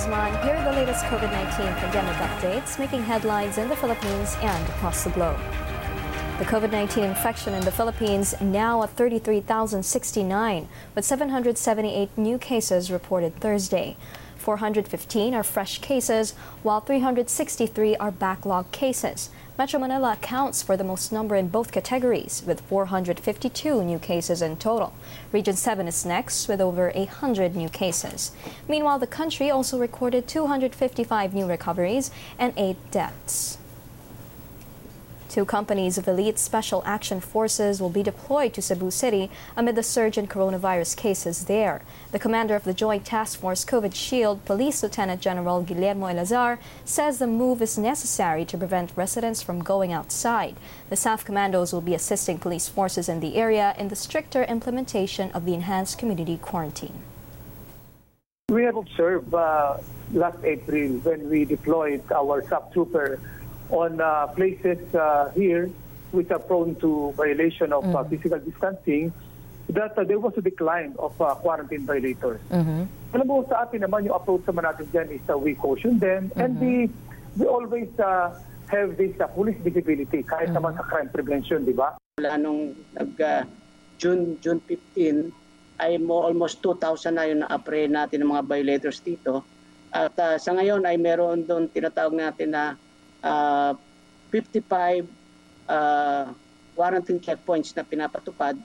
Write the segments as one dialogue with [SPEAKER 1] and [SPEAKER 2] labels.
[SPEAKER 1] Guzman. Here are the latest COVID 19 pandemic updates making headlines in the Philippines and across the globe. The COVID 19 infection in the Philippines now at 33,069, with 778 new cases reported Thursday. 415 are fresh cases, while 363 are backlog cases. Metro Manila accounts for the most number in both categories, with 452 new cases in total. Region 7 is next, with over 100 new cases. Meanwhile, the country also recorded 255 new recoveries and 8 deaths. Two companies of elite special action forces will be deployed to Cebu City amid the surge in coronavirus cases there. The commander of the Joint Task Force COVID Shield, Police Lieutenant General Guillermo Eleazar, says the move is necessary to prevent residents from going outside. The SAF commandos will be assisting police forces in the area in the stricter implementation of the enhanced community quarantine.
[SPEAKER 2] We have observed uh, last April when we deployed our SAF trooper on uh, places uh, here which are prone to violation of uh, physical distancing that uh, there was a decline of uh, quarantine violators. Alam mo, sa atin naman yung approach naman natin dyan is uh, we caution them and we, we always uh, have this uh, police visibility kahit naman sa crime prevention, di ba?
[SPEAKER 3] Mula nung nag, uh, June, June 15 ay mo almost 2,000 na yung na-appray natin ng mga violators dito. At uh, sa ngayon ay meron doon tinatawag natin na uh, 55 uh, quarantine checkpoints na pinapatupad.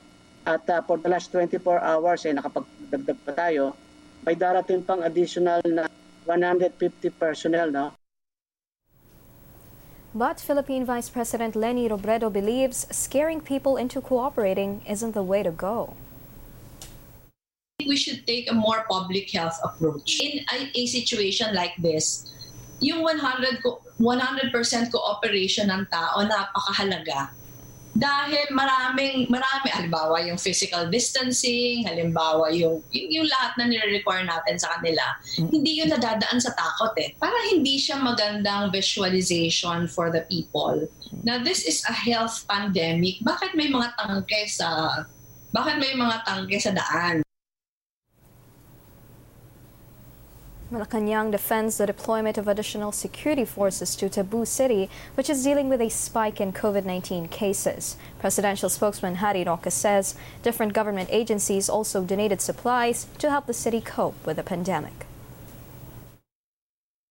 [SPEAKER 3] At uh, for the last 24 hours ay nakapagdagdag pa tayo. May darating pang additional na 150 personnel no?
[SPEAKER 1] But Philippine Vice President Leni Robredo believes scaring people into cooperating isn't the way to go.
[SPEAKER 4] we should take a more public health approach. In a, a situation like this, yung 100 co- 100% cooperation ng tao napakahalaga. Dahil maraming marami halimbawa yung physical distancing, halimbawa yung yung, yung lahat na nire-require natin sa kanila, hindi yun nadadaan sa takot eh. Para hindi siya magandang visualization for the people. Now this is a health pandemic. Bakit may mga tangke sa bakit may mga tangke sa daan?
[SPEAKER 1] Malacanang defends the deployment of additional security forces to Cebu City, which is dealing with a spike in COVID 19 cases. Presidential spokesman Harry Roque says different government agencies also donated supplies to help the city cope with the pandemic.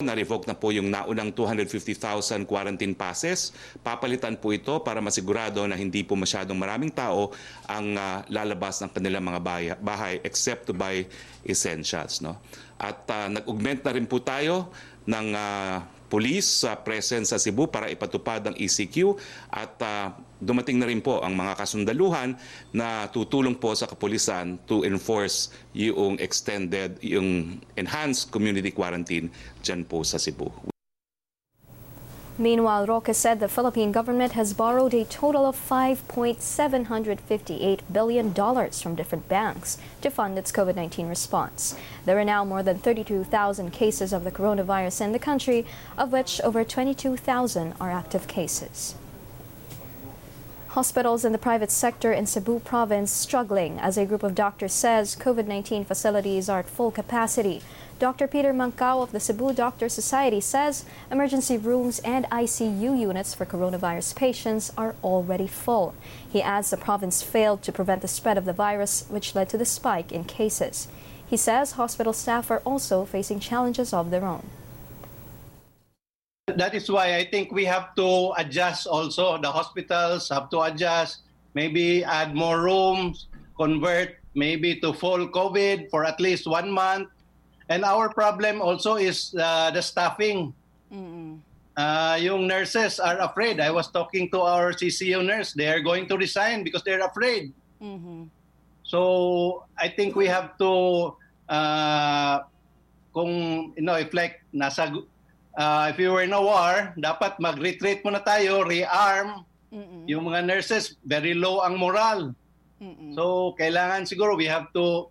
[SPEAKER 5] Na-revoke na po yung naunang 250,000 quarantine passes. Papalitan po ito para masigurado na hindi po masyadong maraming tao ang ah, lalabas ng kanilang mga baya- bahay except to buy essentials. No? At ah, nag-augment na rin po tayo ng ah, police sa presence sa Cebu para ipatupad ang ECQ at ah, dumating na rin po ang mga kasundaluhan na tutulong po sa kapulisan to enforce yung extended, yung enhanced community quarantine dyan po sa Cebu.
[SPEAKER 1] Meanwhile, Roque said the Philippine government has borrowed a total of $5.758 billion from different banks to fund its COVID 19 response. There are now more than 32,000 cases of the coronavirus in the country, of which over 22,000 are active cases. Hospitals in the private sector in Cebu province struggling as a group of doctors says COVID 19 facilities are at full capacity. Dr. Peter Mancao of the Cebu Doctor Society says emergency rooms and ICU units for coronavirus patients are already full. He adds the province failed to prevent the spread of the virus, which led to the spike in cases. He says hospital staff are also facing challenges of their own.
[SPEAKER 6] That is why I think we have to adjust also. The hospitals have to adjust, maybe add more rooms, convert maybe to full COVID for at least one month. And our problem also is uh, the staffing. Uh, yung nurses are afraid. I was talking to our CCO nurse. They are going to resign because they're afraid. So I think we have to, uh, kung, you know, if like nasa, uh, if you were in a war, dapat mag-retreat muna tayo, rearm. Yung mga nurses, very low ang moral. So kailangan siguro we have to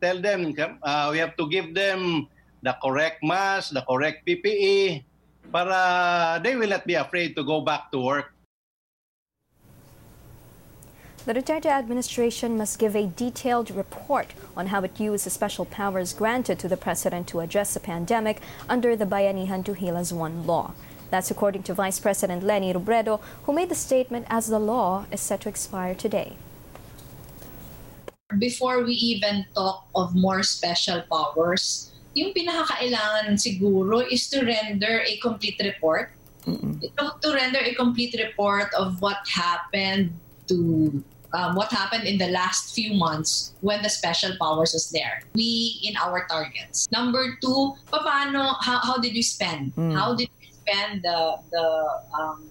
[SPEAKER 6] tell them, uh, we have to give them the correct mask, the correct PPE, para they will not be afraid to go back to work.
[SPEAKER 1] The Duterte administration must give a detailed report on how it used the special powers granted to the president to address the pandemic under the Bayanihan Heal One law. That's according to Vice President Leni Robredo, who made the statement as the law is set to expire today.
[SPEAKER 4] Before we even talk of more special powers, yung pinakakailangan siguro is to render a complete report. To, to render a complete report of what happened to um, what happened in the last few months when the special powers was there. We in our targets. Number two, paano, how, how did you spend? How did you spend the the um,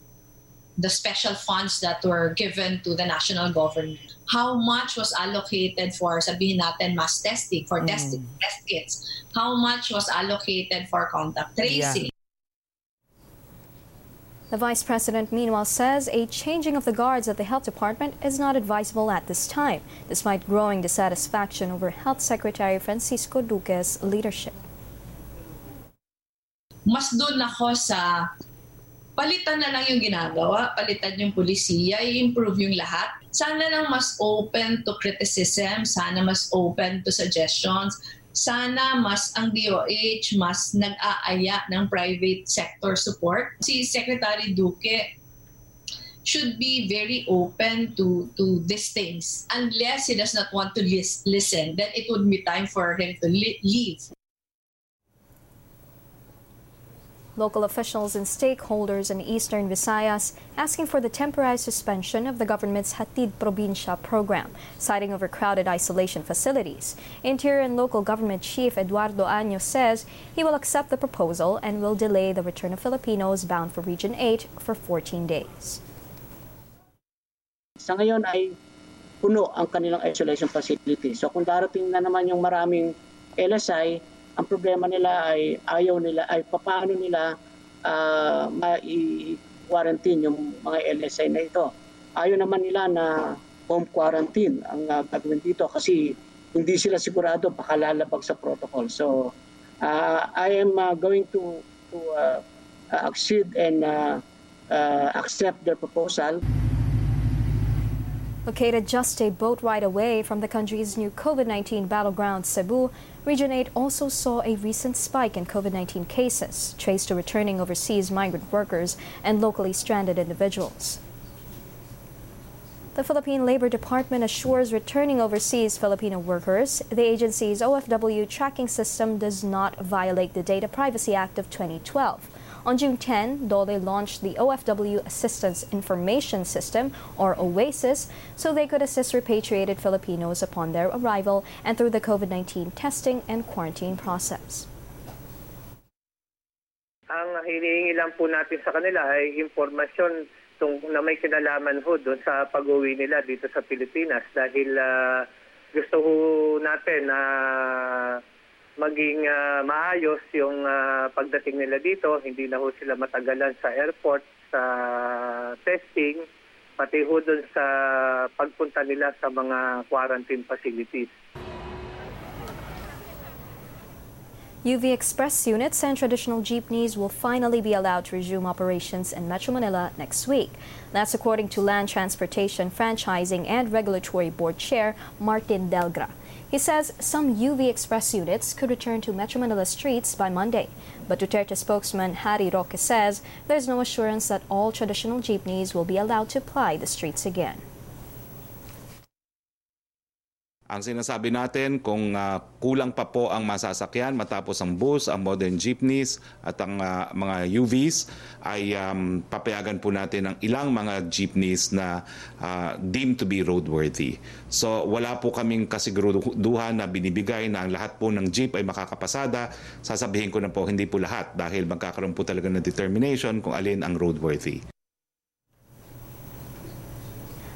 [SPEAKER 4] the special funds that were given to the national government? How much was allocated for sabihin natin mass testing for mm. testing test kits? How much was allocated for contact tracing?
[SPEAKER 1] The vice president, meanwhile, says a changing of the guards at the health department is not advisable at this time, despite growing dissatisfaction over Health Secretary Francisco Duque's leadership.
[SPEAKER 4] mas doon ako sa palitan na lang yung ginagawa, palitan yung polisiya, i-improve yung lahat. Sana lang mas open to criticism, sana mas open to suggestions, sana mas ang DOH mas nag-aaya ng private sector support. Si Secretary Duque should be very open to to these things. Unless he does not want to lis- listen, then it would be time for him to leave.
[SPEAKER 1] Local officials and stakeholders in eastern Visayas asking for the temporary suspension of the government's Hatid Probinsya program, citing overcrowded isolation facilities. Interior and Local Government Chief Eduardo Año says he will accept the proposal and will delay the return of Filipinos bound for Region 8 for 14 days.
[SPEAKER 3] Sa ngayon ay puno ang kanilang isolation facility. So kung darating na naman yung maraming LSI, ang problema nila ay ayaw nila, ay paano nila uh, ma-quarantine yung mga LSI na ito. Ayaw naman nila na home quarantine ang uh, gagawin dito kasi hindi sila sigurado baka lalabag sa protocol. So uh, I am uh, going to, to uh, accede and uh, uh, accept their proposal.
[SPEAKER 1] Located just a boat ride away from the country's new COVID 19 battleground, Cebu, Region 8 also saw a recent spike in COVID 19 cases, traced to returning overseas migrant workers and locally stranded individuals. The Philippine Labor Department assures returning overseas Filipino workers the agency's OFW tracking system does not violate the Data Privacy Act of 2012. On June 10, DOLE launched the OFW Assistance Information System, or OASIS, so they could assist repatriated Filipinos upon their arrival and through the COVID 19 testing and quarantine process.
[SPEAKER 2] Ang hinihingi lang po natin sa kanila ay impormasyon tung, na may kinalaman ho doon sa pag-uwi nila dito sa Pilipinas dahil uh, gusto ho natin na uh, maging uh, maayos yung uh, pagdating nila dito. Hindi na ho sila matagalan sa airport, sa testing, pati ho doon sa pagpunta nila sa mga quarantine facilities.
[SPEAKER 1] UV Express units and traditional jeepneys will finally be allowed to resume operations in Metro Manila next week. That's according to Land Transportation Franchising and Regulatory Board Chair Martin Delgra. He says some UV Express units could return to Metro Manila streets by Monday. But Duterte spokesman Harry Roque says there's no assurance that all traditional jeepneys will be allowed to ply the streets again.
[SPEAKER 5] Ang sinasabi natin kung uh, kulang pa po ang masasakyan matapos ang bus, ang modern jeepneys at ang uh, mga UVs ay um, papayagan po natin ang ilang mga jeepneys na uh, deemed to be roadworthy. So wala po kaming kasiguruduhan na binibigay na ang lahat po ng jeep ay makakapasada. Sasabihin ko na po hindi po lahat dahil magkakaroon po talaga ng determination kung alin ang roadworthy.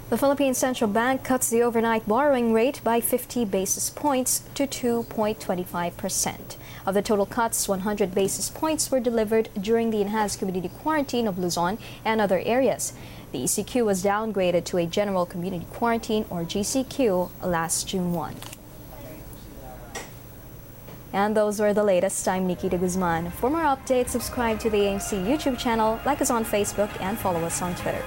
[SPEAKER 1] The Philippine Central Bank cuts the overnight borrowing rate by 50 basis points to 2.25%. Of the total cuts, 100 basis points were delivered during the enhanced community quarantine of Luzon and other areas. The ECQ was downgraded to a general community quarantine or GCQ last June 1. And those were the latest. I'm Nikita Guzman. For more updates, subscribe to the ANC YouTube channel, like us on Facebook, and follow us on Twitter.